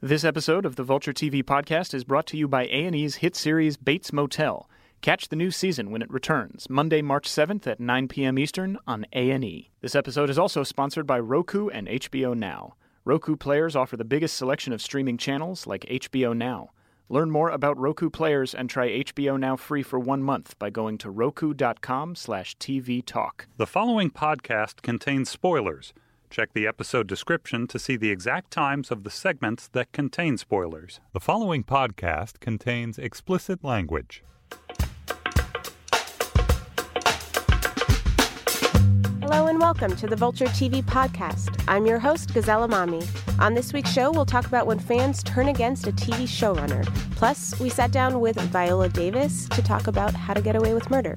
This episode of the Vulture TV podcast is brought to you by A&E's hit series Bates Motel. Catch the new season when it returns, Monday, March 7th at 9 p.m. Eastern on A&E. This episode is also sponsored by Roku and HBO Now. Roku players offer the biggest selection of streaming channels like HBO Now. Learn more about Roku players and try HBO Now free for one month by going to roku.com slash TV Talk. The following podcast contains spoilers. Check the episode description to see the exact times of the segments that contain spoilers. The following podcast contains explicit language. Hello and welcome to the Vulture TV podcast. I'm your host, Gazelle Emami. On this week's show, we'll talk about when fans turn against a TV showrunner. Plus, we sat down with Viola Davis to talk about how to get away with murder.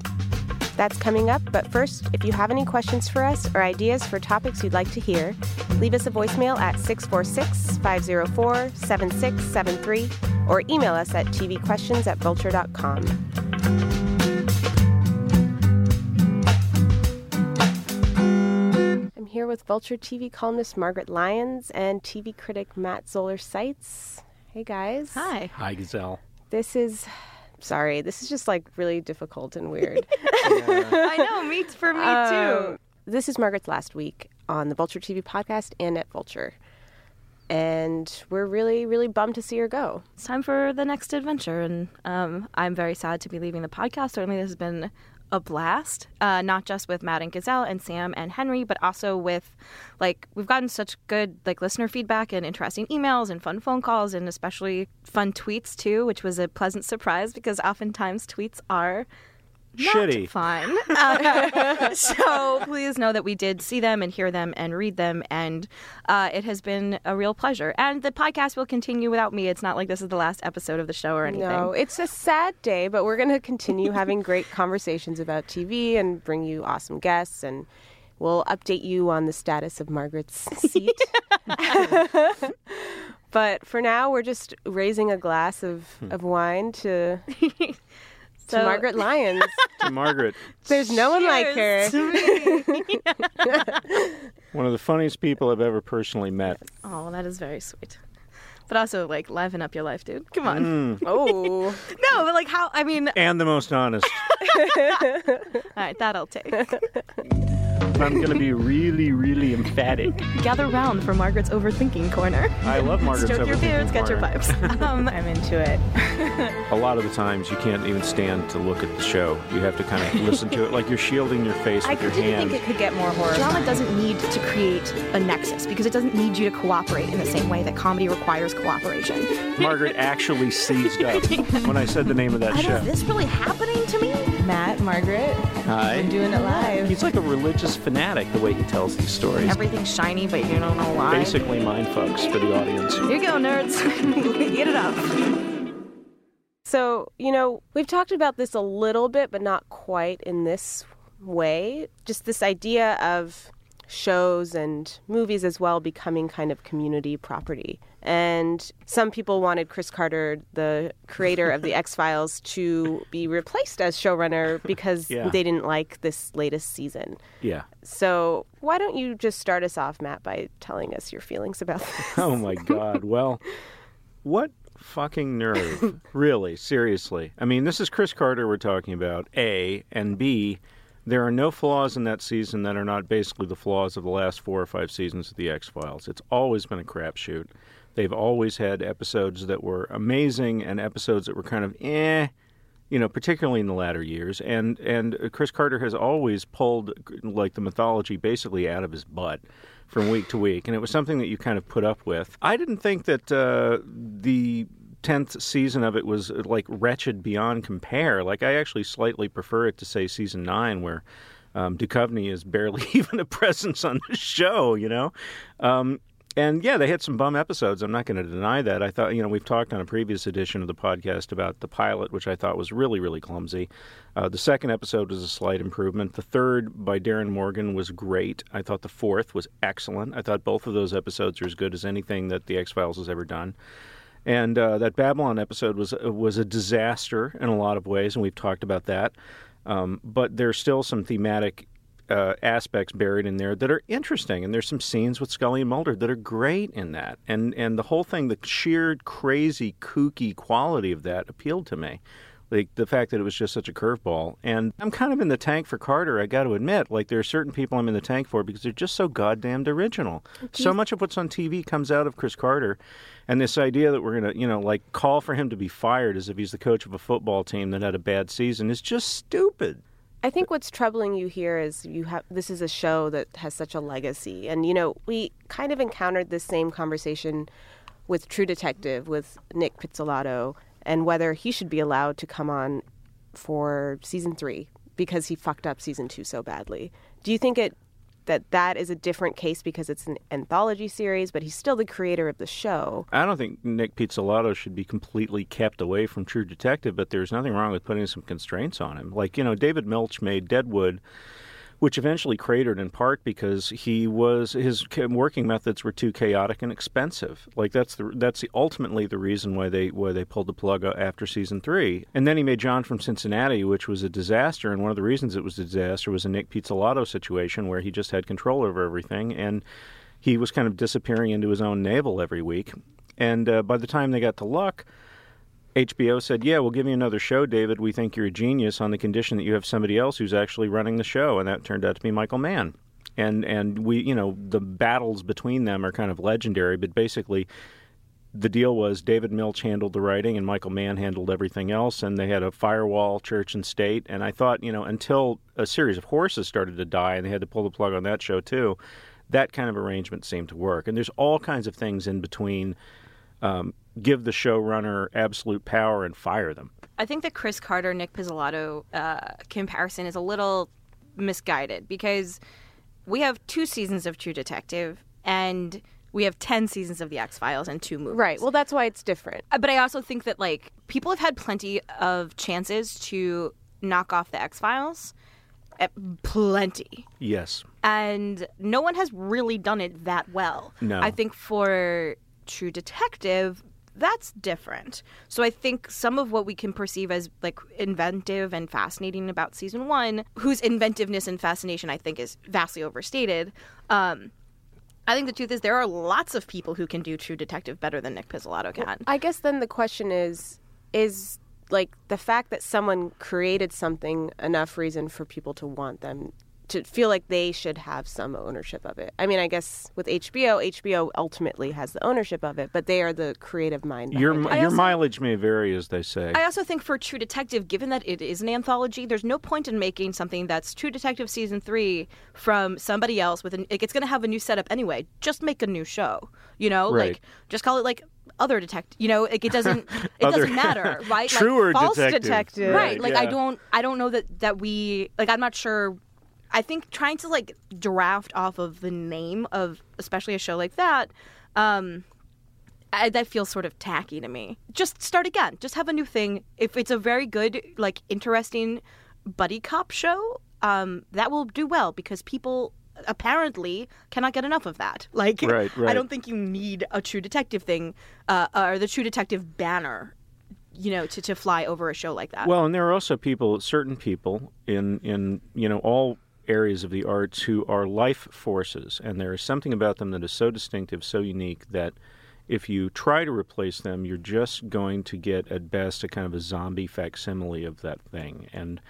That's coming up, but first, if you have any questions for us or ideas for topics you'd like to hear, leave us a voicemail at 646 504 7673 or email us at tvquestions at vulture.com. I'm here with Vulture TV columnist Margaret Lyons and TV critic Matt Zoller Seitz. Hey guys. Hi. Hi, Gazelle. This is sorry, this is just like really difficult and weird. I know, me for me Um, too. this is Margaret's last week on the Vulture TV podcast and at Vulture. And we're really, really bummed to see her go. It's time for the next adventure, and um, I'm very sad to be leaving the podcast. Certainly, this has been a blast, uh, not just with Matt and Gazelle and Sam and Henry, but also with like we've gotten such good like listener feedback and interesting emails and fun phone calls and especially fun tweets too, which was a pleasant surprise because oftentimes tweets are Shitty. fun. Uh, so please know that we did see them and hear them and read them, and uh, it has been a real pleasure. And the podcast will continue without me. It's not like this is the last episode of the show or anything. No, it's a sad day, but we're going to continue having great conversations about TV and bring you awesome guests. And we'll update you on the status of Margaret's seat. but for now, we're just raising a glass of, of wine to, to Margaret Lyons. To Margaret, There's no one like her. To me. one of the funniest people I've ever personally met. oh, that is very sweet. But also, like, liven up your life, dude. Come on. Mm. Oh. No, but like, how? I mean, And the most honest. All right, that I'll take. I'm going to be really, really emphatic. Gather round for Margaret's overthinking corner. I love Margaret's Stroke your overthinking beards, get your pipes. Um, I'm into it. A lot of the times you can't even stand to look at the show. You have to kind of listen to it like you're shielding your face I with your didn't hand. think it could get more horror. Drama doesn't need to create a nexus because it doesn't need you to cooperate in the same way that comedy requires cooperation. Margaret actually seized up when I said the name of that I show. is this really happening to me? Matt, Margaret, Hi. I'm doing it live. He's like a religious fanatic the way he tells these stories. Everything's shiny, but you don't know why. Basically mind fucks for the audience. Here you go, nerds. Get it up. So, you know, we've talked about this a little bit, but not quite in this way. Just this idea of shows and movies as well becoming kind of community property. And some people wanted Chris Carter, the creator of The X Files, to be replaced as showrunner because Yeah. they didn't like this latest season. Yeah. So, why don't you just start us off, Matt, by telling us your feelings about this? Oh my God. Well, what fucking nerve. really, seriously. I mean, this is Chris Carter we're talking about, A, and B, there are no flaws in that season that are not basically the flaws of the last four or five seasons of The X Files. It's always been a crapshoot. They've always had episodes that were amazing and episodes that were kind of eh you know, particularly in the latter years. And and Chris Carter has always pulled like the mythology basically out of his butt from week to week, and it was something that you kind of put up with. I didn't think that uh, the tenth season of it was like wretched beyond compare. Like I actually slightly prefer it to say season nine, where um, Duchovny is barely even a presence on the show. You know. Um, and yeah, they had some bum episodes. I'm not going to deny that. I thought, you know, we've talked on a previous edition of the podcast about the pilot, which I thought was really, really clumsy. Uh, the second episode was a slight improvement. The third by Darin Morgan was great. I thought the fourth was excellent. I thought both of those episodes are as good as anything that the X Files has ever done. And uh, that Babylon episode was was a disaster in a lot of ways, and we've talked about that. Um, but there's still some thematic uh, aspects buried in there that are interesting, and there's some scenes with Scully and Mulder that are great in that, and and the whole thing, the sheer crazy kooky quality of that appealed to me. Like the fact that it was just such a curveball, and I'm kind of in the tank for Carter. I got to admit, like there are certain people I'm in the tank for because they're just so goddamned original. So much of what's on TV comes out of Chris Carter, and this idea that we're gonna, you know, like call for him to be fired as if he's the coach of a football team that had a bad season is just stupid. I think what's troubling you here is you have this is a show that has such a legacy, and you know we kind of encountered this same conversation with True Detective with Nic Pizzolatto and whether he should be allowed to come on for season three because he fucked up season two so badly. Do you think it that that is a different case because it's an anthology series, but he's still the creator of the show? I don't think Nic Pizzolatto should be completely kept away from True Detective, but there's nothing wrong with putting some constraints on him. Like, you know, David Milch made Deadwood, which eventually cratered in part because he was his working methods were too chaotic and expensive. Like that's the that's the, ultimately the reason why they why they pulled the plug after season three. And then he made John from Cincinnati, which was a disaster. And one of the reasons it was a disaster was a Nic Pizzolatto situation where he just had control over everything and he was kind of disappearing into his own navel every week. And uh, by the time they got to Luck, HBO said, "Yeah, we'll give you another show, David. We think you're a genius on the condition that you have somebody else who's actually running the show." And that turned out to be Michael Mann. And and we, you know, the battles between them are kind of legendary, but basically the deal was David Milch handled the writing and Michael Mann handled everything else, and they had a firewall, church and state. And I thought, you know, until a series of horses started to die and they had to pull the plug on that show too, that kind of arrangement seemed to work. And there's all kinds of things in between. Um, give the showrunner absolute power and fire them. I think the Chris Carter Nic Pizzolatto uh, comparison is a little misguided because we have two seasons of True Detective and we have 10 seasons of The X Files and two movies. Right. Well, that's why it's different. Uh, But I also think that, like, people have had plenty of chances to knock off The X Files. Plenty. Yes. And no one has really done it that well. No. I think for True Detective, that's different. So I think some of what we can perceive as like inventive and fascinating about season one, whose inventiveness and fascination I think is vastly overstated. Um, I think the truth is there are lots of people who can do True Detective better than Nic Pizzolatto can. I guess then the question is is like the fact that someone created something enough reason for people to want them to feel like they should have some ownership of it. I mean, I guess with HBO, HBO ultimately has the ownership of it, but they are the creative mind. Your it. your also- mileage may vary, as they say. I also think for True Detective, given that it is an anthology, there's no point in making something that's True Detective season three from somebody else with an. It's going to have a new setup anyway. Just make a new show. You know, Right. like just call it like other detective. You know, like it doesn't. It Other- doesn't matter, right? Truer false detective. detective. Like, right. Like I don't. I don't know that that we. Like I'm not sure. I think trying to like draft off of the name of especially a show like that. Um, I, that feels sort of tacky to me. Just start again. Just have a new thing. If it's a very good, like, interesting buddy cop show, um, that will do well because people apparently cannot get enough of that. Like, Right, I don't think you need a True Detective thing uh, or the True Detective banner, you know, to, to fly over a show like that. Well, and there are also people, certain people in in you know all areas of the arts who are life forces, and there is something about them that is so distinctive, so unique that if you try to replace them, you're just going to get at best a kind of a zombie facsimile of that thing. And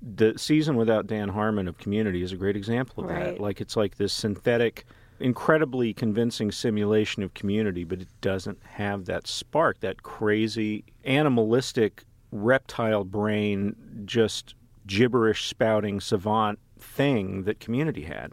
the season without Dan Harmon of Community is a great example of Right. that. Like it's like this synthetic, incredibly convincing simulation of Community, but it doesn't have that spark, that crazy animalistic reptile brain, just gibberish spouting savant thing that Community had.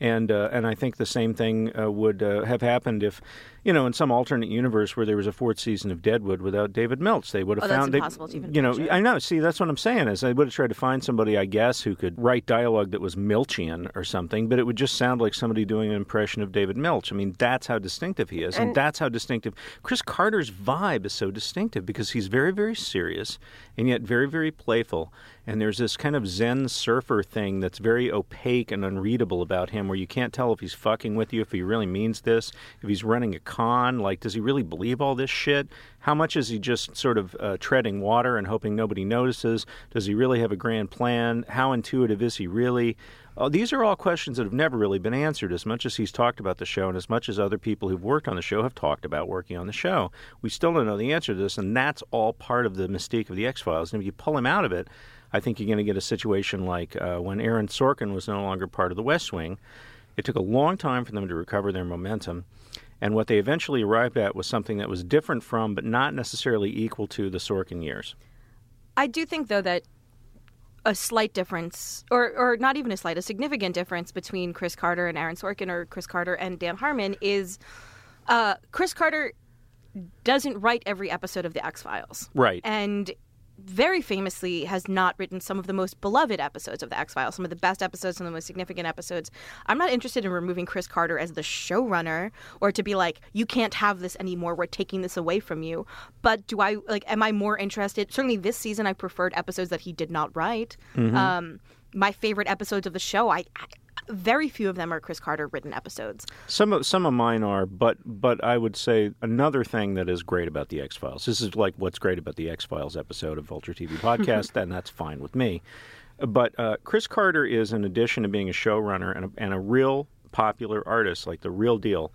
And uh, and I think the same thing uh, would uh, have happened if, you know, in some alternate universe where there was a fourth season of Deadwood without David Milch, they would have Oh, that's found they- impossible to even you know, picture. I know. See, that's what I'm saying is they would have tried to find somebody, I guess, who could write dialogue that was Milchian or something, but it would just sound like somebody doing an impression of David Milch. I mean, that's how distinctive he is, and, And- that's how distinctive Chris Carter's vibe is so distinctive because he's very, very serious and yet very, very playful. And there's this kind of Zen surfer thing that's very opaque and unreadable about him, where you can't tell if he's fucking with you, if he really means this, if he's running a con? Like, does he really believe all this shit? How much is he just sort of uh, treading water and hoping nobody notices? Does he really have a grand plan? How intuitive is he really? Uh, these are all questions that have never really been answered as much as he's talked about the show and as much as other people who've worked on the show have talked about working on the show. We still don't know the answer to this, and that's all part of the mystique of the X Files. And if you pull him out of it, I think you're going to get a situation like uh, when Aaron Sorkin was no longer part of the West Wing. It took a long time for them to recover their momentum. And what they eventually arrived at was something that was different from, but not necessarily equal to, the Sorkin years. I do think, though, that a slight difference, or or not even a slight, a significant difference between Chris Carter and Aaron Sorkin, or Chris Carter and Dan Harmon, is uh, Chris Carter doesn't write every episode of the X Files, Right. and very famously has not written some of the most beloved episodes of the X Files, some of the best episodes, some of the most significant episodes. I'm not interested in removing Chris Carter as the showrunner or to be like, you can't have this anymore. We're taking this away from you. But do I like? Am I more interested? Certainly, this season I preferred episodes that he did not write. Um, my favorite episodes of the show, I, I very few of them are Chris Carter written episodes. Some of some of mine are, but but I would say another thing that is great about the X Files. This is like what's great about the X Files episode of Vulture TV podcast, and that's fine with me. But uh, Chris Carter is, in addition to being a showrunner and a, and a real popular artist, like the real deal.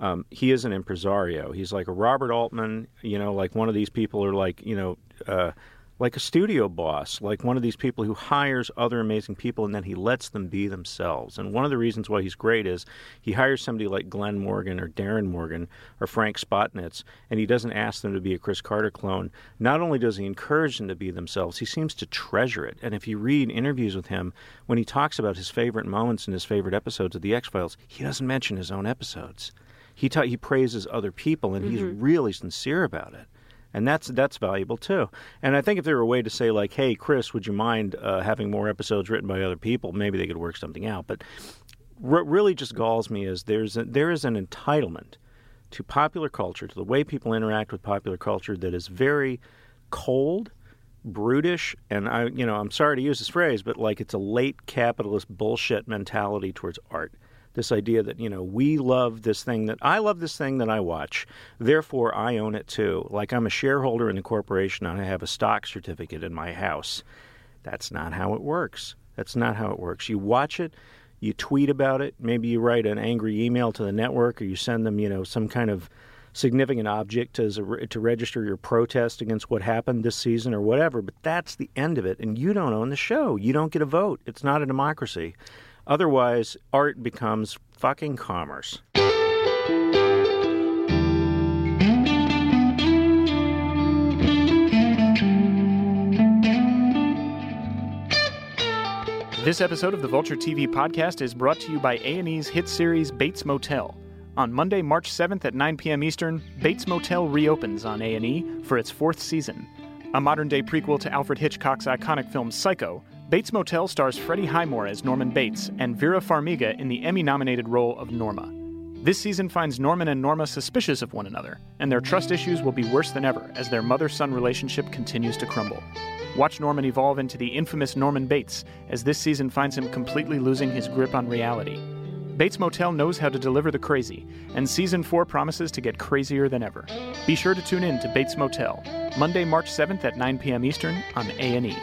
Um, he is an impresario. He's like a Robert Altman, you know, like one of these people are like, you know, uh, like a studio boss, like one of these people who hires other amazing people and then he lets them be themselves. And one of the reasons why he's great is he hires somebody like Glen Morgan or Darin Morgan or Frank Spotnitz, and he doesn't ask them to be a Chris Carter clone. Not only does he encourage them to be themselves, he seems to treasure it. And if you read interviews with him, when he talks about his favorite moments and his favorite episodes of The X Files, he doesn't mention his own episodes. He ta- he praises other people, and he's mm-hmm. really sincere about it and that's that's valuable too. And I think if there were a way to say like, "Hey, Chris, would you mind uh, having more episodes written by other people?" Maybe they could work something out. But what really just galls me is there's a, there is an entitlement to popular culture, to the way people interact with popular culture, that is very cold, brutish, and I, you know, I'm sorry to use this phrase, but like it's a late capitalist bullshit mentality towards art this idea that you know we love this thing that I love this thing that I watch, therefore I own it too. Like I'm a shareholder in the corporation and I have a stock certificate in my house. That's not how it works. That's not how it works. You watch it, you tweet about it, maybe you write an angry email to the network or you send them, you know, some kind of significant object a, to register your protest against what happened this season or whatever, but that's the end of it and you don't own the show. You don't get a vote. It's not a democracy. Otherwise, art becomes fucking commerce. This episode of the Vulture TV podcast is brought to you by A&E's hit series Bates Motel. On Monday, March 7th at 9 p.m. Eastern, Bates Motel reopens on A&E for its fourth season. A modern-day prequel to Alfred Hitchcock's iconic film Psycho, Bates Motel stars Freddie Highmore as Norman Bates and Vera Farmiga in the Emmy-nominated role of Norma. This season finds Norman and Norma suspicious of one another, and their trust issues will be worse than ever as their mother-son relationship continues to crumble. Watch Norman evolve into the infamous Norman Bates as this season finds him completely losing his grip on reality. Bates Motel knows how to deliver the crazy, and season 4 promises to get crazier than ever. Be sure to tune in to Bates Motel, Monday, March 7th at 9 p.m. Eastern on A&E.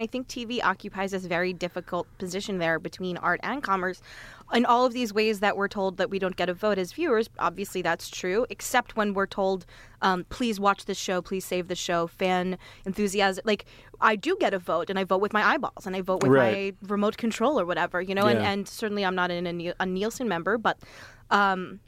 I think TV occupies this very difficult position there between art and commerce. In all of these ways that we're told that we don't get a vote as viewers, obviously that's true, except when we're told, um, please watch this show, please save the show, fan enthusiasm. Like, I do get a vote, and I vote with my eyeballs, and I vote with Right. my remote control or whatever, you know, and, Yeah. and certainly I'm not an, a, Nielsen member, but. Um,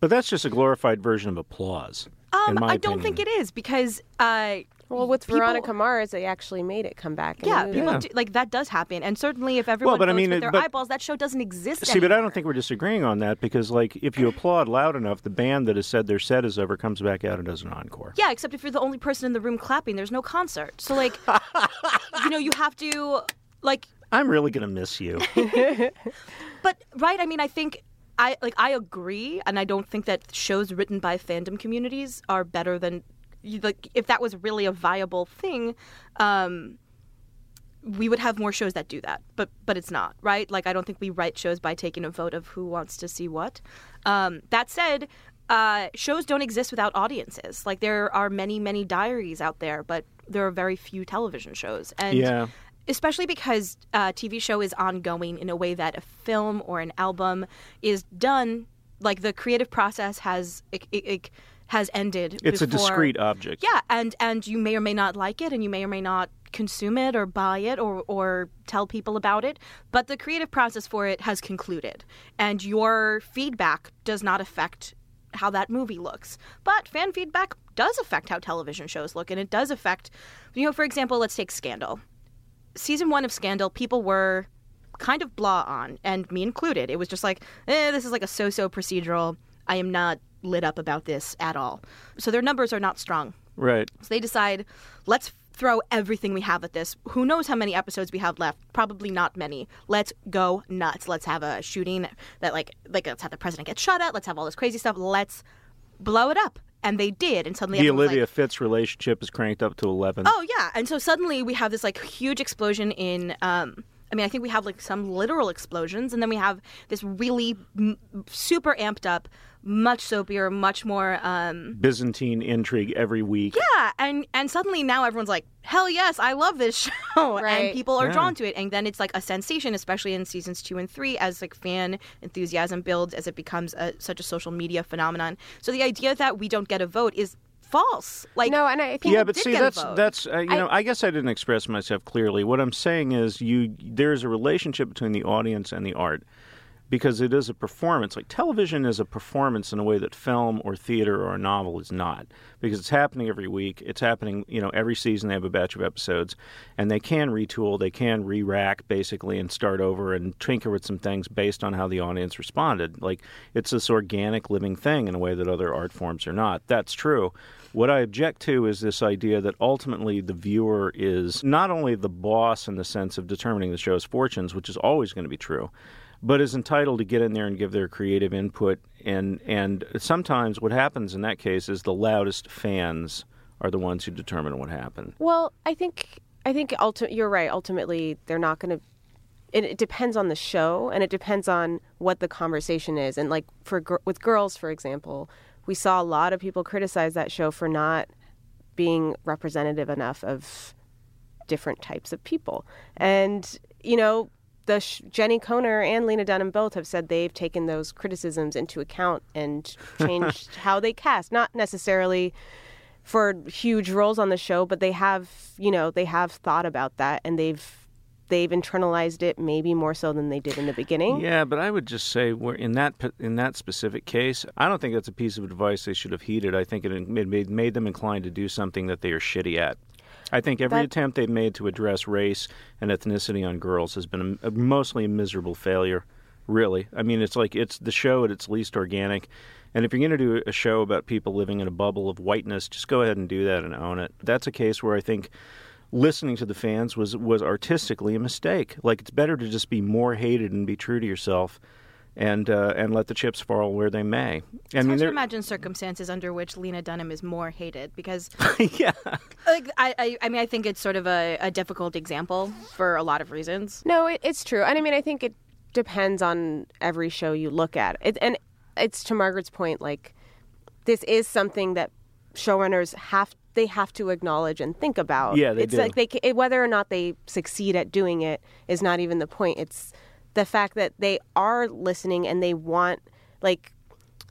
But that's just a glorified version of applause. um, I don't think it is because uh, Well, with people- Veronica Mars, they actually made it come back. Yeah, people Yeah. do, like that does happen, and certainly if everyone but I mean, with their but- eyeballs, that show doesn't exist. See, but I don't think we're disagreeing on that because, like, if you applaud loud enough, the band that has said their set is over comes back out and does an encore. Yeah, except if you're the only person in the room clapping, there's no concert. So like, you know, you have to like, I'm really going to miss you. but right? I mean, I think. I like I agree, and I don't think that shows written by fandom communities are better than you- like if that was really a viable thing, um, we would have more shows that do that. But but it's not right. Like I don't think we write shows by taking a vote of who wants to see what. Um, that said. Uh, shows don't exist without audiences. Like there are many, many diaries out there, but there are very few television shows. And Yeah. especially because a TV show is ongoing in a way that a film or an album is done. Like the creative process has it, it, it has ended. It's a discrete object. Yeah, and and you may or may not like it, and you may or may not consume it or buy it or or tell people about it. But the creative process for it has concluded, and your feedback does not affect how that movie looks. But fan feedback does affect how television shows look, and it does affect, you know, for example, let's take Scandal. Season one of Scandal, people were kind of blah on, and me included. It was just like, eh, this is like a so-so procedural. I am not lit up about this at all. So their numbers are not strong. Right. So they decide, let's throw everything we have at this. Who knows how many episodes we have left? Probably not many. Let's go nuts. Let's have a shooting that like like let's have the president get shot at. Let's have all this crazy stuff. Let's blow it up. And they did. And suddenly The Olivia like, Fitz relationship is cranked up to 11. Oh yeah, and so suddenly we have this like huge explosion in. Um, I mean, I think we have like some literal explosions, and then we have this really m- super amped up, much soapier, much more. Um, Byzantine intrigue every week. yeah, and and suddenly now everyone's like, hell yes, I love this show, Right. and people are Yeah. drawn to it, and then it's like a sensation, especially in seasons two and three, as like fan enthusiasm builds, as it becomes a, such a social media phenomenon. So the idea that we don't get a vote is false. Like No, and I think yeah, but did see, that's that's uh, you know, I guess I didn't express myself clearly. What I'm saying is, you there's a relationship between the audience and the art because it is a performance. Like television is a performance in a way that film or theater or a novel is not, because it's happening every week. It's happening, you know, every season they have a batch of episodes, and they can retool, they can re-rack basically, and start over and tinker with some things based on how the audience responded. Like it's this organic living thing in a way that other art forms are not. That's true. What I object to is this idea that ultimately the viewer is not only the boss in the sense of determining the show's fortunes, which is always going to be true, but is entitled to get in there and give their creative input. And and sometimes what happens in that case is the loudest fans are the ones who determine what happened. Well, I think I think ulti- you're right. Ultimately, they're not going to. It, it depends on the show, and it depends on what the conversation is. And like for gir- with girls, for example, we saw a lot of people criticize that show for not being representative enough of different types of people. And you know, the sh- Jenni Konner and Lena Dunham both have said they've taken those criticisms into account and changed how they cast. Not necessarily for huge roles on the show, but they have, you know, they have thought about that and they've they've internalized it maybe more so than they did in the beginning. Yeah, but I would just say we're in that in that specific case, I don't think that's a piece of advice they should have heeded. I think it it made made them inclined to do something that they are shitty at. I think every That- attempt they've made to address race and ethnicity on girls has been a, a mostly a miserable failure. Really, I mean, it's like it's the show at its least organic. And if you're going to do a show about people living in a bubble of whiteness, just go ahead and do that and own it. That's a case where I think listening to the fans was was artistically a mistake. Like it's better to just be more hated and be true to yourself, and uh, and let the chips fall where they may. I It's mean, hard to imagine circumstances under which Lena Dunham is more hated because, yeah, like, I, I, I mean, I think it's sort of a, a difficult example for a lot of reasons. No, it, it's true. And I mean, I think it depends on every show you look at. It, and it's to Margaret's point, like, this is something that showrunners have they have to acknowledge and think about. Yeah, they it's do. like they whether or not they succeed at doing it is not even the point. It's the fact that they are listening and they want like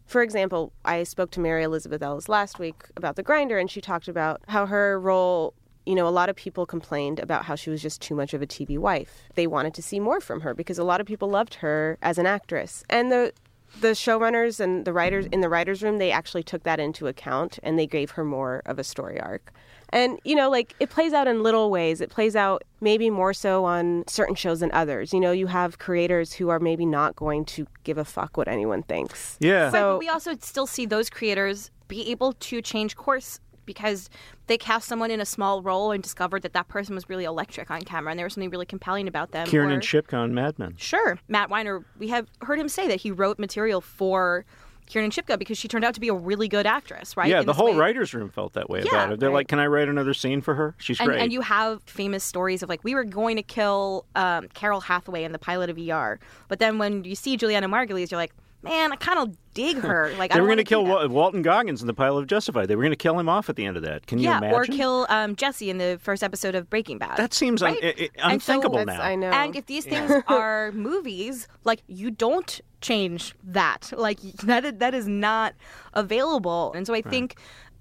for example, I spoke to Mary Elizabeth Ellis last week about the grinder and she talked about how her role you know, a lot of people complained about how she was just too much of a TV wife. They wanted to see more from her because a lot of people loved her as an actress. And the the showrunners and the writers in the writers room, they actually took that into account and they gave her more of a story arc. And you know, like it plays out in little ways. It plays out maybe more so on certain shows than others. You know, you have creators who are maybe not going to give a fuck what anyone thinks. yeah. Right, So- but we also still see those creators be able to change course because they cast someone in a small role and discovered that that person was really electric on camera and there was something really compelling about them. Kiernan or- and Shipka on Mad Men. Sure. Matt Weiner, we have heard him say that he wrote material for Kiernan Shipka because she turned out to be a really good actress, right? Yeah, the whole way. writers' room felt that way Yeah, about it. They're right. like, "Can I write another scene for her? She's and, great." and you have famous stories of like we were going to kill um, Carol Hathaway in the pilot of ER, but then when you see Julianna Margulies, you're like, man, I kind of dig her. Like they I were going to kill Wa- Walton Goggins in the pilot of Justified. They were going to kill him off at the end of that. Can you yeah, imagine? or kill um, Jesse in the first episode of Breaking Bad. That seems Right? i- i- And so unthinkable That's- now. I know. And if these things are movies, like you don't change that. Like that is, that is not available. And so I think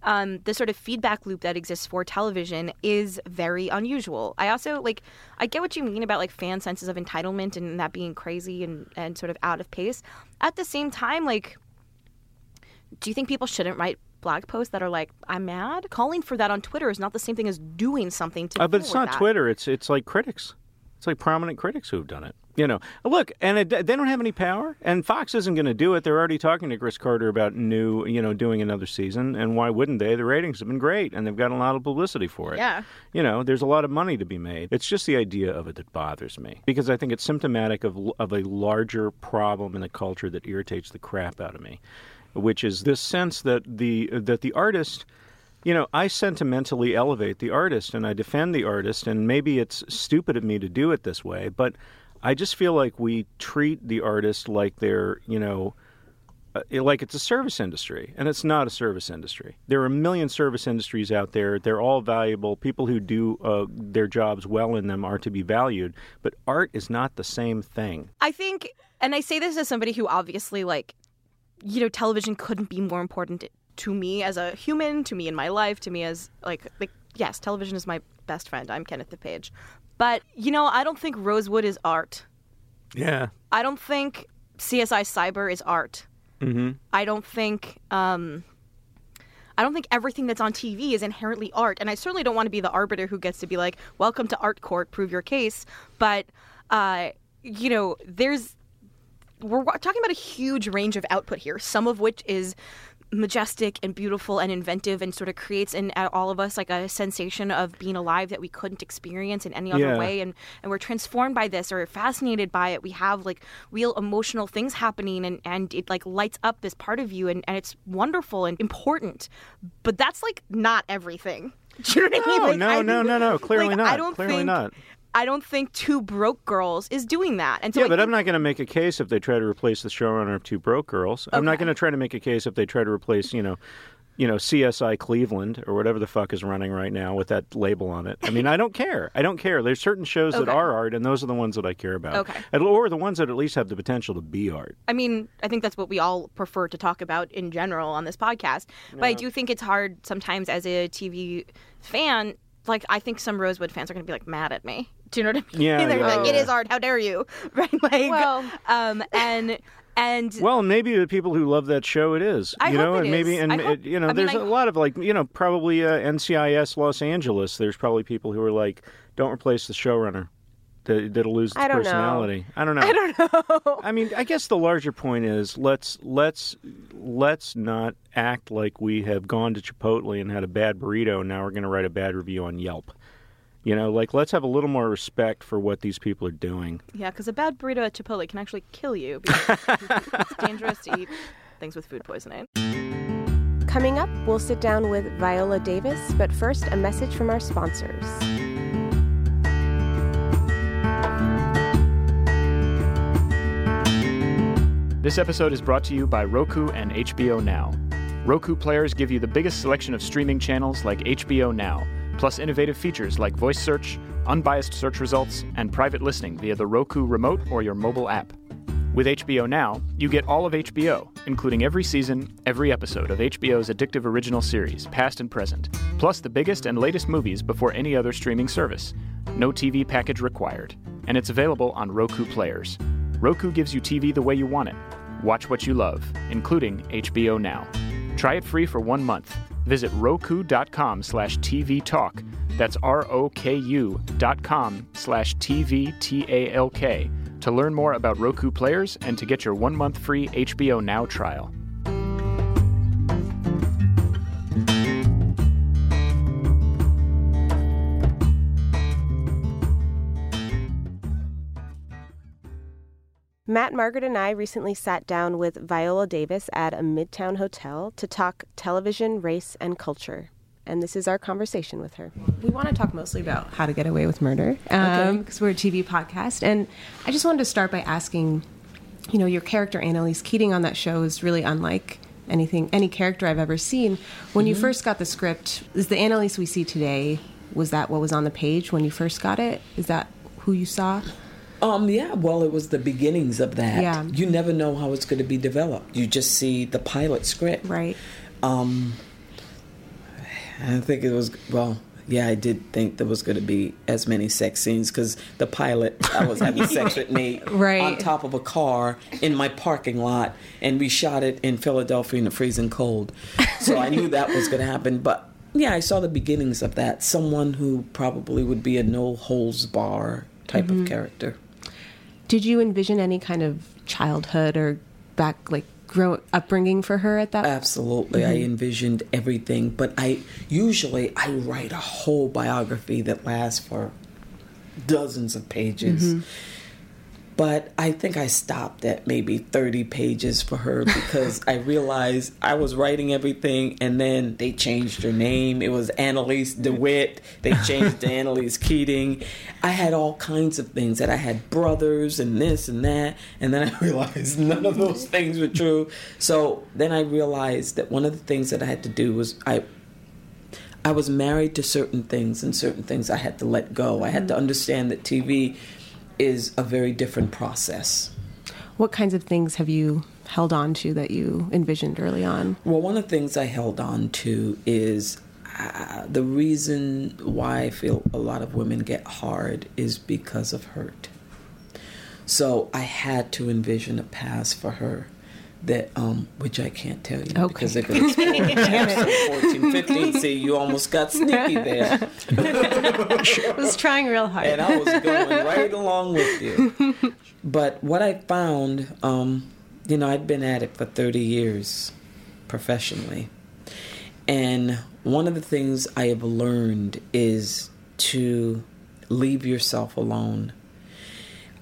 um, the sort of feedback loop that exists for television is very unusual. I also like I get what you mean about like fan senses of entitlement and that being crazy and, and sort of out of pace. At the same time, like do you think people shouldn't write blog posts that are like I'm mad? Calling for that on Twitter is not the same thing as doing something to Uh, but it's not that. Twitter. It's it's like critics. It's like prominent critics who've done it. You know, look, and it, they don't have any power, and Fox isn't going to do it. They're already talking to Chris Carter about new, you know, doing another season, and why wouldn't they? The ratings have been great, and they've got a lot of publicity for it. Yeah. You know, there's a lot of money to be made. It's just the idea of it that bothers me because I think it's symptomatic of of a larger problem in the culture that irritates the crap out of me, which is this sense that the that the artist you know, I sentimentally elevate the artist and I defend the artist, and maybe it's stupid of me to do it this way, but I just feel like we treat the artist like they're, you know, uh, like it's a service industry, and it's not a service industry. There are a million service industries out there. They're all valuable. People who do uh, their jobs well in them are to be valued, but art is not the same thing. I think, and I say this as somebody who obviously, like, you know, television couldn't be more important to me as a human, to me in my life, to me as, like, like yes, television is my best friend. I'm Kenneth the Page. But, you know, I don't think Rosewood is art. Yeah. I don't think CSI Cyber is art. Mm-hmm. I don't think. Um, I don't think everything that's on TV is inherently art, and I certainly don't want to be the arbiter who gets to be like, "Welcome to art court, prove your case." But uh, you know, there's we're talking about a huge range of output here, some of which is majestic and beautiful and inventive and sort of creates in all of us like a sensation of being alive that we couldn't experience in any other Yeah. way and and we're transformed by this or fascinated by it we have like real emotional things happening and and it like lights up this part of you and and it's wonderful and important but that's like not everything do you know what I mean? No, Like, no, I- no, no, no. Clearly like, not. I don't Clearly think, not. I don't think Two Broke Girls is doing that. And so yeah, I but think, I'm not going to make a case if they try to replace the showrunner of Two Broke Girls. I'm not going to try to make a case if they try to replace, you know, you know, CSI Cleveland or whatever the fuck is running right now with that label on it. I mean, I don't care. I don't care. There's certain shows that are art, and those are the ones that I care about. Okay. Or the ones that at least have the potential to be art. I mean, I think that's what we all prefer to talk about in general on this podcast. But I do think it's hard sometimes as a TV fan. Like, I think some Rosewood fans are going to be like mad at me. Do you know what I mean? Yeah, They're yeah, like, it yeah. is art. How dare you? Right? Like, Well- um, and and Well, maybe the people who love that show, it is. I you know, hope it and maybe is. and I hope- it, you know, I mean, there's I- a lot of like, you know, probably uh, NCIS Los Angeles. There's probably people who are like, don't replace the showrunner. That, that'll lose its I don't know. personality. I don't know. I don't know. I mean, I guess the larger point is let's let's let's not act like we have gone to Chipotle and had a bad burrito, and now we're going to write a bad review on Yelp. You know, like let's have a little more respect for what these people are doing. yeah, because a bad burrito at Chipotle can actually kill you. Because it's dangerous to eat things with food poisoning. Coming up, we'll sit down with Viola Davis, but first, a message from our sponsors. This episode is brought to you by Roku and HBO Now. Roku players give you the biggest selection of streaming channels like HBO Now, plus innovative features like voice search, unbiased search results, and private listening via the Roku remote or your mobile app. With HBO Now, you get all of HBO, including every season, every episode of HBO's addictive original series, past and present, plus the biggest and latest movies before any other streaming service. No TV package required. And it's available on Roku players. Roku gives you TV the way you want it. Watch what you love, including HBO Now. Try it free for one month. Visit roku.com slash TV Talk. That's R O K U dot com slash TV T A L K to learn more about Roku players and to get your one month free HBO Now trial. Matt, Margaret, and I recently sat down with Viola Davis at a Midtown hotel to talk television, race, and culture. And this is our conversation with her. We want to talk mostly about how to get away with murder because um, we're a TV podcast. And I just wanted to start by asking you know, your character, Annalise Keating, on that show is really unlike anything, any character I've ever seen. When you mm-hmm. first got the script, is the Annalise we see today, was that what was on the page when you first got it? Is that who you saw? Um, yeah, well, it was the beginnings of that. Yeah. You never know how it's going to be developed. You just see the pilot script. Right. Um, I think it was, well, yeah, I did think there was going to be as many sex scenes because the pilot, I was having sex with me Right. on top of a car in my parking lot, and we shot it in Philadelphia in the freezing cold. So I knew that was going to happen. But yeah, I saw the beginnings of that. Someone who probably would be a no holds bar type of character. Did you envision any kind of childhood or back, like, grow upbringing for her at that? Absolutely. I mhm. envisioned everything, but I usually I write a whole biography that lasts for dozens of pages. Mm-hmm. But I think I stopped at maybe 30 pages for her because I realized I was writing everything and then they changed her name. It was Annalise DeWitt. They changed to Annalise Keating. I had all kinds of things that I had brothers and this and that. And then I realized none of those things were true. So then I realized that one of the things that I had to do was I I was married to certain things, and certain things I had to let go. I had to mm-hmm. understand that TV is a very different process. What kinds of things have you held on to that you envisioned early on? Well, one of the things I held on to is uh, the reason why I feel a lot of women get hard is because of hurt. So I had to envision a past for her that um which I can't tell you Okay. because they're going to spoil it. 14, 15. See, you almost got sneaky there. I was trying real hard. and I was going right along with you. But what I found, um, you know, I'd been at it for 30 years professionally. And one of the things I have learned is to leave yourself alone.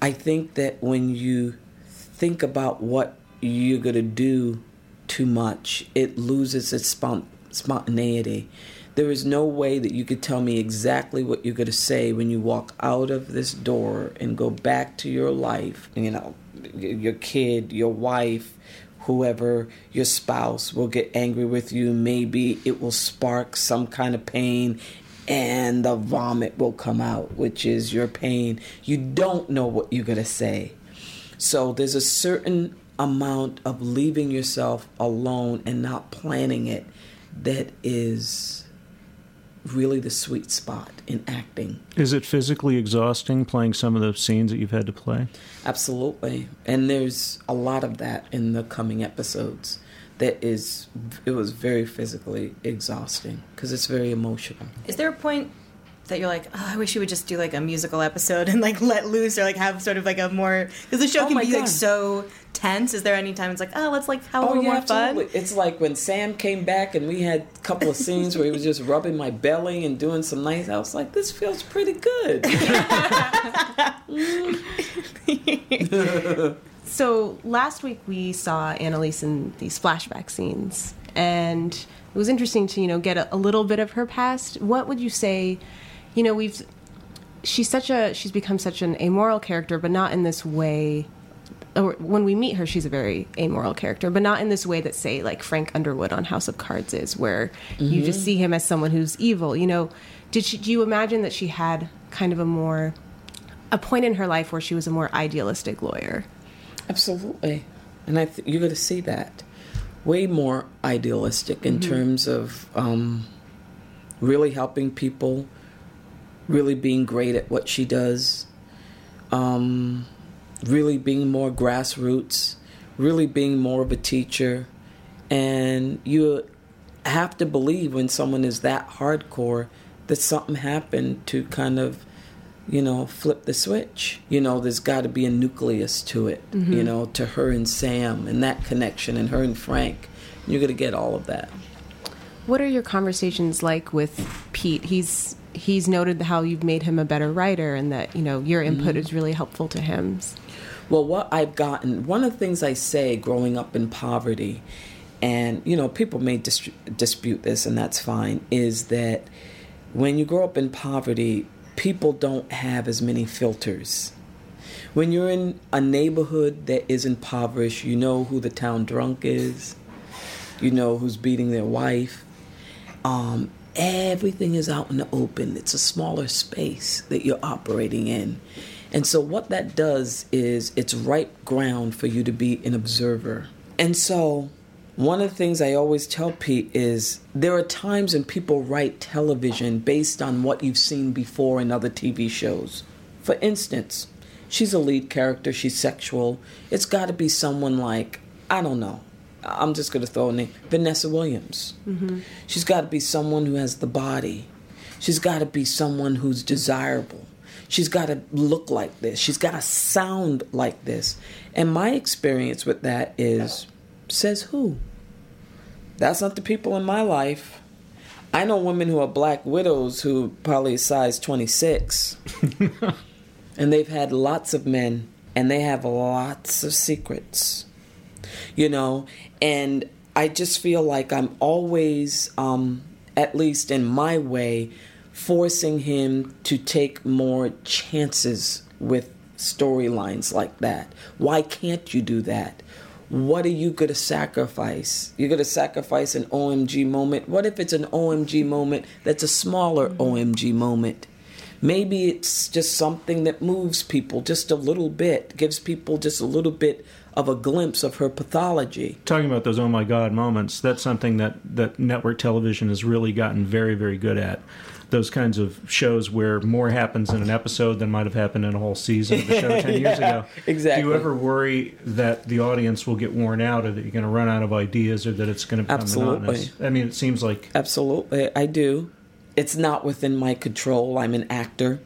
I think that when you think about what you're going to do too much, it loses its spon- spontaneity. There is no way that you could tell me exactly what you're going to say when you walk out of this door and go back to your life. You know, your kid, your wife, whoever, your spouse will get angry with you. Maybe it will spark some kind of pain and the vomit will come out, which is your pain. You don't know what you're going to say. So there's a certain amount of leaving yourself alone and not planning it that is really the sweet spot in acting. Is it physically exhausting playing some of the scenes that you've had to play? Absolutely. And there's a lot of that in the coming episodes that is it was very physically exhausting because it's very emotional. Is there a point that you're like, oh, I wish you would just do like a musical episode and like let loose or like have sort of like a more because the show Oh can my be like so tense. Is there any time it's like, oh, let's like have a oh, little more fun? It's like when Sam came back and we had a couple of scenes where he was just rubbing my belly and doing some nice. I was like, this feels pretty good. So last week we saw Annalise in these flashback scenes, and it was interesting to you know get a, a little bit of her past. What would you say? You know, we've she's such a she's become such an amoral character, but not in this way. Or when we meet her, she's a very amoral character, but not in this way that, say, like Frank Underwood on House of Cards is, where you just see him as someone who's evil. You know, did she? Do you imagine that she had kind of a more a point in her life where she was a more idealistic lawyer? Absolutely. And I th- you're going to see that way more idealistic in terms of um, really helping people, really being great at what she does, um, really being more grassroots, really being more of a teacher. And you have to believe when someone is that hardcore that something happened to kind of you know, flip the switch. You know, there's got to be a nucleus to it, you know, to her and Sam and that connection and her and Frank. You're going to get all of that. What are your conversations like with Pete? He's he's noted how you've made him a better writer and that, you know, your input is really helpful to him. Well, what I've gotten, one of the things I say growing up in poverty, and you know, people may dis- dispute this, and that's fine, is that when you grow up in poverty, people don't have as many filters. When you're in a neighborhood that is impoverished, you know who the town drunk is, you know who's beating their wife. Um, everything is out in the open. It's a smaller space that you're operating in. And so, what that does is it's ripe ground for you to be an observer. And so, one of the things I always tell Pete is there are times when people write television based on what you've seen before in other TV shows. For instance, she's a lead character, she's sexual. It's got to be someone like, I don't know, I'm just going to throw a name Vanessa Williams. Mm-hmm. She's got to be someone who has the body. She's got to be someone who's desirable. She's got to look like this. She's got to sound like this. And my experience with that is says who? That's not the people in my life. I know women who are black widows who probably size 26. and they've had lots of men and they have lots of secrets. You know, and I just feel like I'm always, um, at least in my way, forcing him to take more chances with storylines like that. Why can't you do that? What are you going to sacrifice? You're going to sacrifice an OMG moment. What if it's an OMG moment that's a smaller OMG moment? Maybe it's just something that moves people just a little bit, gives people just a little bit of a glimpse of her pathology. Talking about those oh my god moments, that's something that, that network television has really gotten very, very good at. Those kinds of shows where more happens in an episode than might have happened in a whole season of the show 10 years ago. exactly. Do you ever worry that the audience will get worn out or that you're going to run out of ideas or that it's going to become Absolutely. monotonous? I mean, it seems like. Absolutely, I do. It's not within my control. I'm an actor.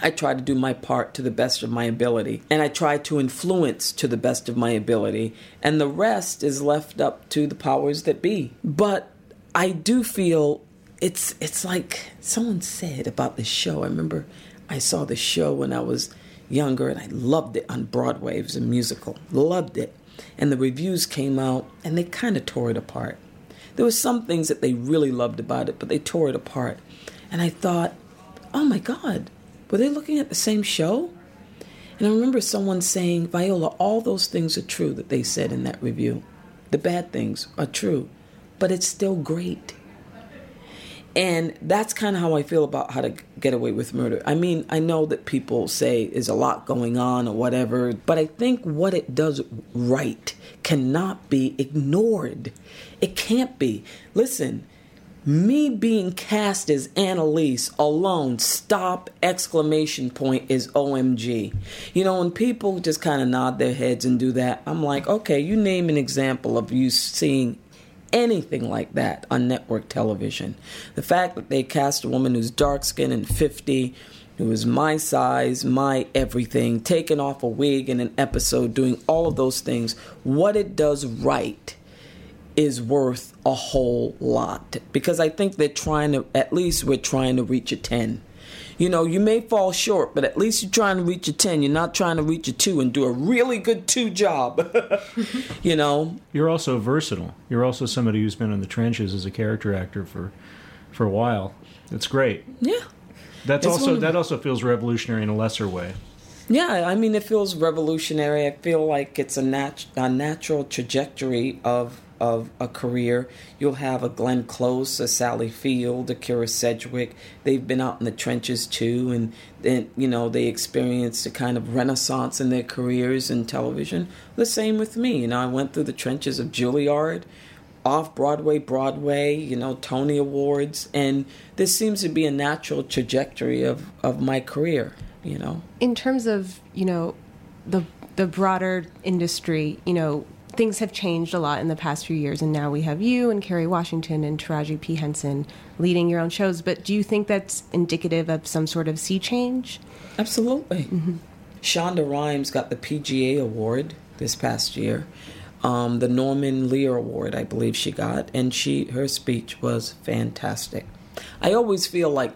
I try to do my part to the best of my ability, and I try to influence to the best of my ability, and the rest is left up to the powers that be. But I do feel it's it's like someone said about the show. I remember I saw the show when I was younger, and I loved it on Broadway. It was a musical, loved it, and the reviews came out, and they kind of tore it apart. There were some things that they really loved about it, but they tore it apart, and I thought, oh my God were they looking at the same show? And I remember someone saying, Viola, all those things are true that they said in that review. The bad things are true, but it's still great. And that's kind of how I feel about how to get away with murder. I mean, I know that people say there's a lot going on or whatever, but I think what it does right cannot be ignored. It can't be. Listen, me being cast as Annalise alone, stop, exclamation point, is OMG. You know, when people just kind of nod their heads and do that, I'm like, okay, you name an example of you seeing anything like that on network television. The fact that they cast a woman who's dark skinned and 50, who is my size, my everything, taking off a wig in an episode, doing all of those things, what it does right is worth a whole lot because I think they're trying to, at least we're trying to reach a 10. You know, you may fall short, but at least you're trying to reach a 10. You're not trying to reach a 2 and do a really good 2 job. you know? You're also versatile. You're also somebody who's been in the trenches as a character actor for for a while. It's great. Yeah. That's It's also that also feels revolutionary in a lesser way. Yeah, I mean, it feels revolutionary. I feel like it's a, nat- a natural trajectory of of a career. You'll have a Glenn Close, a Sally Field, a Kyra Sedgwick. They've been out in the trenches too, and then you know they experienced a kind of renaissance in their careers in television. The same with me. You know, I went through the trenches of Juilliard. Off Broadway, Broadway, you know, Tony Awards, and this seems to be a natural trajectory of, of my career, you know. in terms of you know the the broader industry you know things have changed a lot in the past few years and now we have you and Kerry Washington and Taraji P Henson leading your own shows but do you think that's indicative of some sort of sea change Absolutely. Shonda Rhimes got the PGA award this past year, um, the Norman Lear Award, I believe she got, and she her speech was fantastic. I always feel like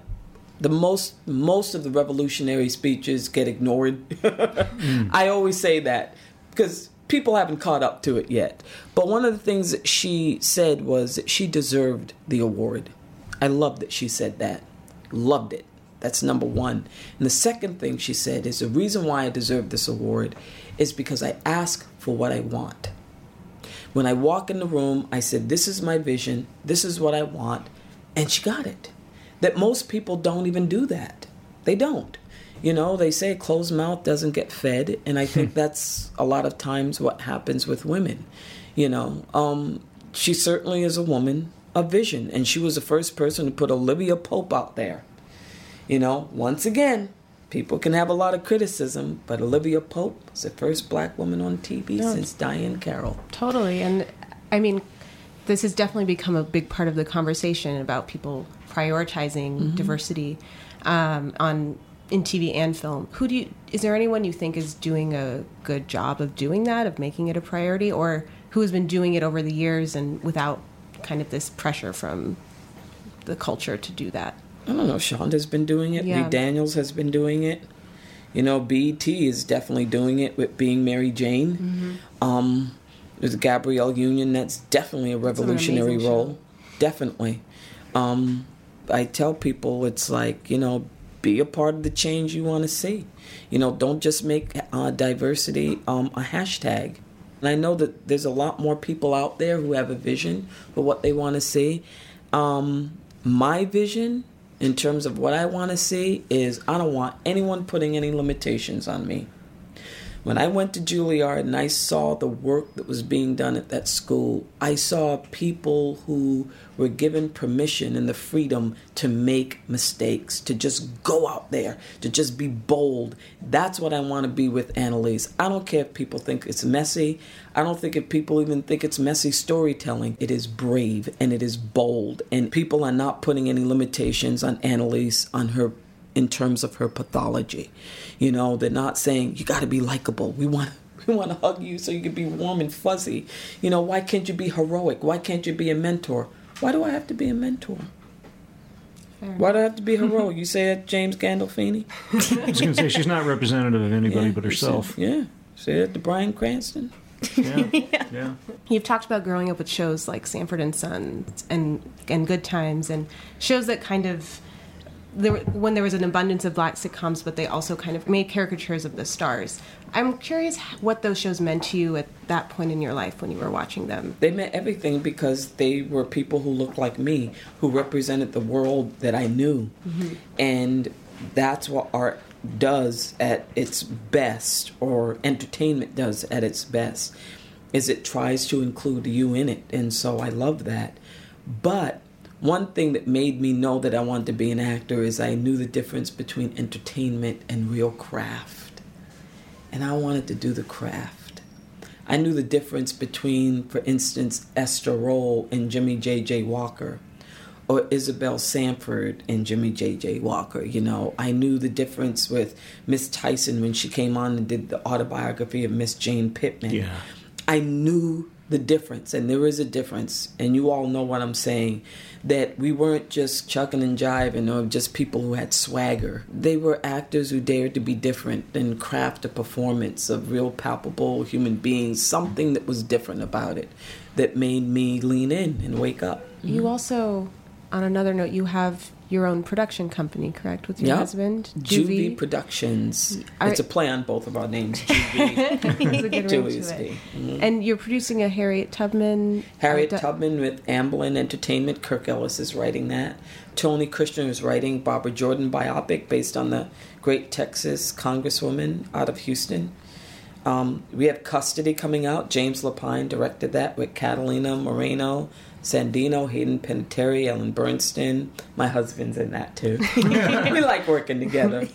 the most most of the revolutionary speeches get ignored. I always say that because people haven't caught up to it yet. But one of the things that she said was that she deserved the award. I love that she said that. Loved it. That's number one. And the second thing she said is the reason why I deserve this award is because I ask for what I want. When I walk in the room, I said, This is my vision, this is what I want, and she got it. That most people don't even do that. They don't. You know, they say a closed mouth doesn't get fed, and I think that's a lot of times what happens with women. You know, um, she certainly is a woman of vision, and she was the first person to put Olivia Pope out there. You know, once again, people can have a lot of criticism, but Olivia Pope was the first black woman on TV No. since Diahann Carroll. Totally. And I mean, this has definitely become a big part of the conversation about people prioritizing diversity um, on in TV and film. Who do you is there anyone you think is doing a good job of doing that, of making it a priority, or who has been doing it over the years and without kind of this pressure from the culture to do that? I don't know. Shonda's been doing it. Yeah. Lee Daniels has been doing it. You know, BET is definitely doing it with being Mary Jane. Mm-hmm. Um, there's Gabrielle Union. That's definitely a revolutionary role. Definitely. Um, I tell people it's like you know, be a part of the change you want to see. You know, don't just make uh, diversity um, a hashtag. And I know that there's a lot more people out there who have a vision for what they want to see. Um, my vision, in terms of what I want to see, is I don't want anyone putting any limitations on me. When I went to Juilliard and I saw the work that was being done at that school, I saw people who were given permission and the freedom to make mistakes, to just go out there, to just be bold. That's what I want to be with Annalise. I don't care if people think it's messy. I don't think if people even think it's messy storytelling. It is brave and it is bold. And people are not putting any limitations on Annalise, on her in terms of her pathology. You know, they're not saying you got to be likable. We want we want to hug you so you can be warm and fuzzy. You know, why can't you be heroic? Why can't you be a mentor? Why do I have to be a mentor? Why do I have to be heroic? You say that, James Gandolfini? I was going to say she's not representative of anybody but herself. Say, yeah. Say that to Bryan Cranston. Yeah. yeah. You've talked about growing up with shows like Sanford and Sons and and Good Times and shows that kind of there when there was an abundance of black sitcoms, but they also kind of made caricatures of the stars. I'm curious what those shows meant to you at that point in your life when you were watching them. They meant everything because they were people who looked like me, who represented the world that I knew. Mm-hmm. And that's what art does at its best, or entertainment does at its best, is it tries to include you in it. And so I love that. But one thing that made me know that I wanted to be an actor is I knew the difference between entertainment and real craft. And I wanted to do the craft. I knew the difference between, for instance, Esther Rolle and Jimmie J.J. Walker, or Isabel Sanford and Jimmie J.J. Walker. You know, I knew the difference with Miss Tyson when she came on and did the autobiography of Miss Jane Pittman. Yeah. I knew the difference, and there is a difference, and you all know what I'm saying. That we weren't just chucking and jiving or just people who had swagger. They were actors who dared to be different and craft a performance of real palpable human beings, something that was different about it that made me lean in and wake up. You also, on another note, you have your own production company, correct, with your Yeah. husband, JuVee Productions. Are- it's a play on both of our names. JuVee. There's a good ring JuVee to is it. D. And you're producing a Harriet Tubman. Harriet uh, Tubman with Amblin Entertainment. Kirk Ellis is writing that. Tony Kushner is writing Barbara Jordan biopic based on the great Texas congresswoman out of Houston. Um, we have Custody coming out. James Lapine directed that with Catalina Moreno, Sandino, Hayden Panettiere, Ellen Burstyn. My husband's in that too. we like working together.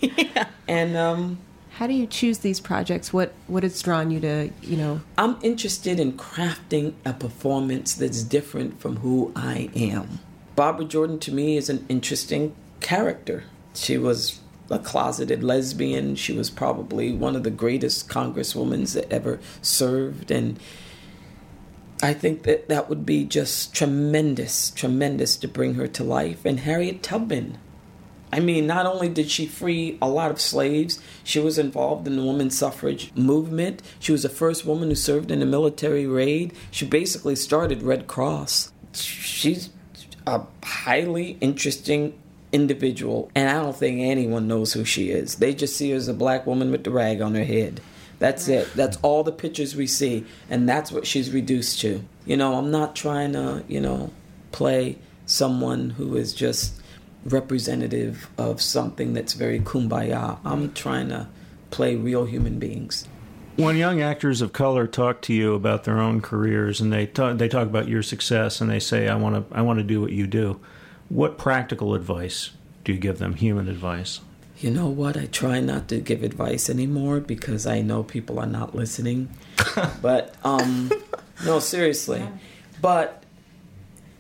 And um, How do you choose these projects? What what has drawn you to you know? I'm interested in crafting a performance that's different from who I am. Barbara Jordan to me is an interesting character. She was a closeted lesbian. She was probably one of the greatest congresswomen that ever served. And I think that that would be just tremendous, tremendous to bring her to life. And Harriet Tubman. I mean, not only did she free a lot of slaves, she was involved in the women's suffrage movement. She was the first woman who served in a military raid. She basically started Red Cross. She's a highly interesting individual, and I don't think anyone knows who she is. They just see her as a black woman with the rag on her head. That's it. That's all the pictures we see, and that's what she's reduced to. You know, I'm not trying to, you know, play someone who is just representative of something that's very kumbaya. I'm trying to play real human beings. When young actors of color talk to you about their own careers and they talk, they talk about your success and they say, "I want to, I want to do what you do," what practical advice do you give them? Human advice. You know what? I try not to give advice anymore because I know people are not listening. but um, no, seriously. But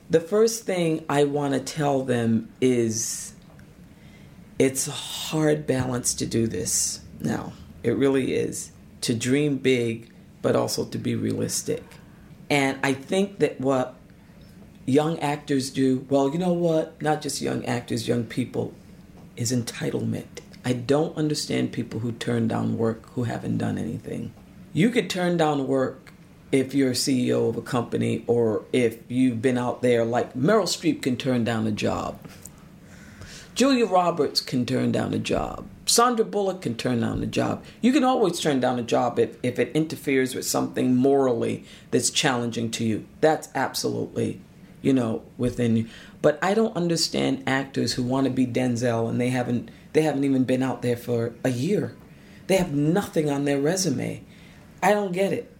the first thing I want to tell them is it's a hard balance to do this now. It really is. To dream big, but also to be realistic. And I think that what young actors do, well, you know what? Not just young actors, young people, is entitlement. I don't understand people who turn down work who haven't done anything. You could turn down work if you're a CEO of a company or if you've been out there, like Meryl Streep can turn down a job. Julia Roberts can turn down a job. Sandra Bullock can turn down a job. You can always turn down a job if, if it interferes with something morally that's challenging to you. That's absolutely, you know, within you. But I don't understand actors who want to be Denzel and they haven't they haven't even been out there for a year. They have nothing on their resume. I don't get it.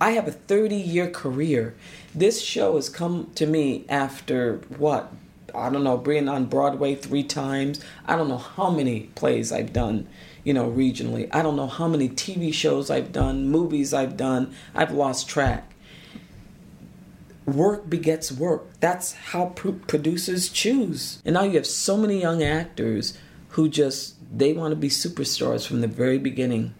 I have a 30 year career. This show has come to me after what? I don't know, being on Broadway three times. I don't know how many plays I've done, you know, regionally. I don't know how many TV shows I've done, movies I've done. I've lost track. Work begets work. That's how pro- producers choose. And now you have so many young actors who just they want to be superstars from the very beginning.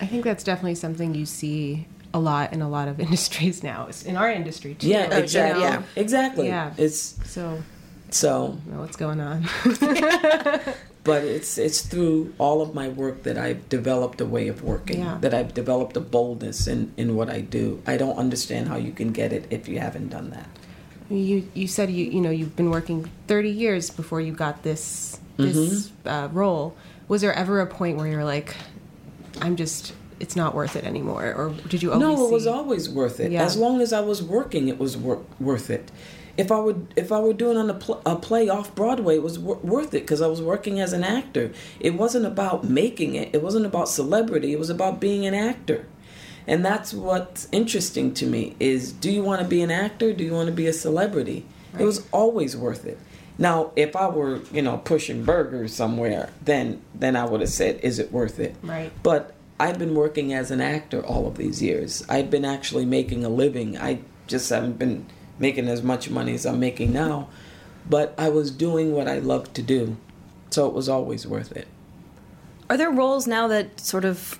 I think that's definitely something you see a lot in a lot of industries now. It's in our industry too. Yeah, you exactly. know? Yeah, exactly. Yeah. It's So, so what's going on? but it's it's through all of my work that I've developed a way of working. Yeah. That I've developed a boldness in in what I do. I don't understand how you can get it if you haven't done that. you you said you you know you've been working 30 years before you got this this Mm-hmm. uh, role. Was there ever a point where you're like, I'm just it's not worth it anymore, or did you always? no, it was always worth it. Yeah. As long as I was working, it was wor- worth it. If I would, if I were doing on a, pl- a play off Broadway, it was wor- worth it because I was working as an actor. It wasn't about making it. It wasn't about celebrity. It was about being an actor, and that's what's interesting to me. Is do you want to be an actor? Do you want to be a celebrity? It was always worth it. Now, if I were, you know, pushing burgers somewhere, then then I would have said, "Is it worth it?" Right. But I've been working as an actor all of these years. I've been actually making a living. I just haven't been making as much money as I'm making now, but I was doing what I loved to do, so it was always worth it. Are there roles now that sort of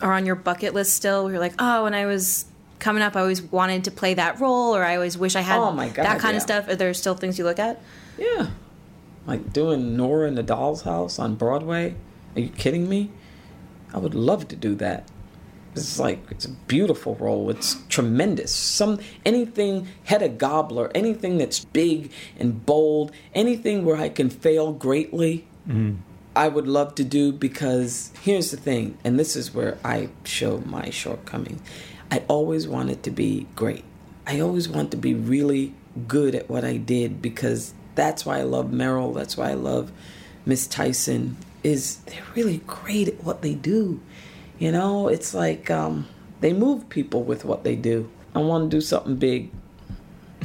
are on your bucket list still? Where you're like, oh, when I was coming up, I always wanted to play that role, or I always wish I had Oh my God, that kind yeah. of stuff. Are there still things you look at? Yeah, like doing Nora in the Doll's House on Broadway. Are you kidding me? I would love to do that. It's like it's a beautiful role. It's tremendous. Some anything Hedda Gabler, anything that's big and bold, anything where I can fail greatly. Mm-hmm. I would love to do because here's the thing, and this is where I show my shortcomings. I always wanted to be great. I always want to be really good at what I did because that's why I love Meryl. That's why I love Miss Tyson. Is they're really great at what they do. You know, it's like um, they move people with what they do. I want to do something big,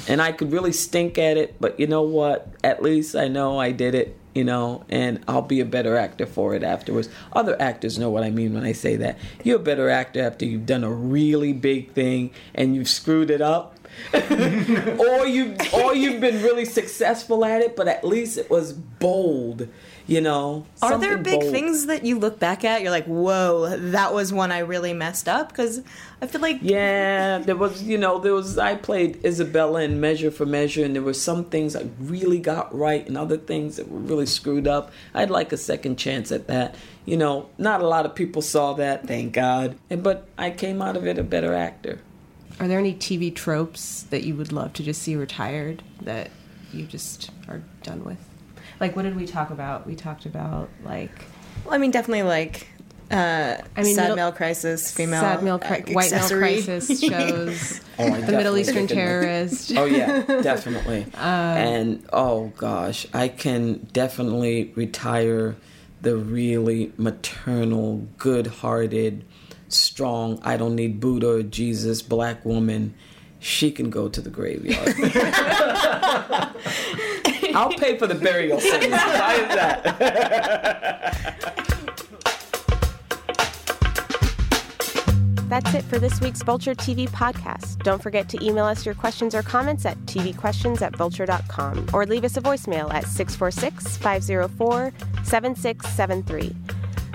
and I could really stink at it, but you know what? At least I know I did it, you know, and I'll be a better actor for it afterwards. Other actors know what I mean when I say that. You're a better actor after you've done a really big thing and you've screwed it up. or you or you've been really successful at it, but at least it was bold. You know, Are there big bold. things that you look back at? You're like, whoa, that was one I really messed up? Because I feel like Yeah, there was, you know, there was. I played Isabella in Measure for Measure, and there were some things I really got right, and other things that were really screwed up. I'd like a second chance at that. You know, not a lot of people saw that, thank God. And, but I came out of it a better actor. Are there any TV tropes that you would love to just see retired that you just are done with? Like, what did we talk about? We talked about like Well, I mean, definitely like uh, I mean, sad middle- male crisis, female sad male, uh, white male crisis shows, Oh, the Middle Eastern didn't. terrorist. Oh yeah, definitely. and oh gosh, I can definitely retire the really maternal, good-hearted, strong. I don't need Buddha or Jesus, black woman. She can go to the graveyard. I'll pay for the burial service. Why is that? That's it for this week's Vulture TV podcast. Don't forget to email us your questions or comments at tvquestions at vulture.com or leave us a voicemail at 646 504 7673.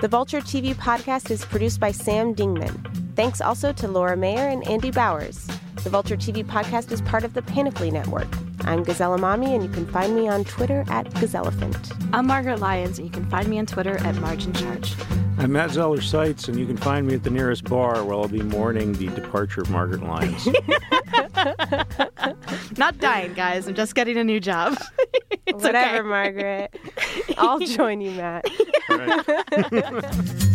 The Vulture TV podcast is produced by Sam Dingman. Thanks also to Laura Mayer and Andy Bowers. The Vulture TV podcast is part of the Panoply Network. I'm Gazelle Emami, and you can find me on Twitter at Gazellephant. I'm Margaret Lyons, and you can find me on Twitter at MargeInCharge. I'm Matt Zoller Seitz, and you can find me at the nearest bar where I'll be mourning the departure of Margaret Lyons. Not dying, guys. I'm just getting a new job. it's Whatever, okay. Margaret. I'll join you, Matt. All right.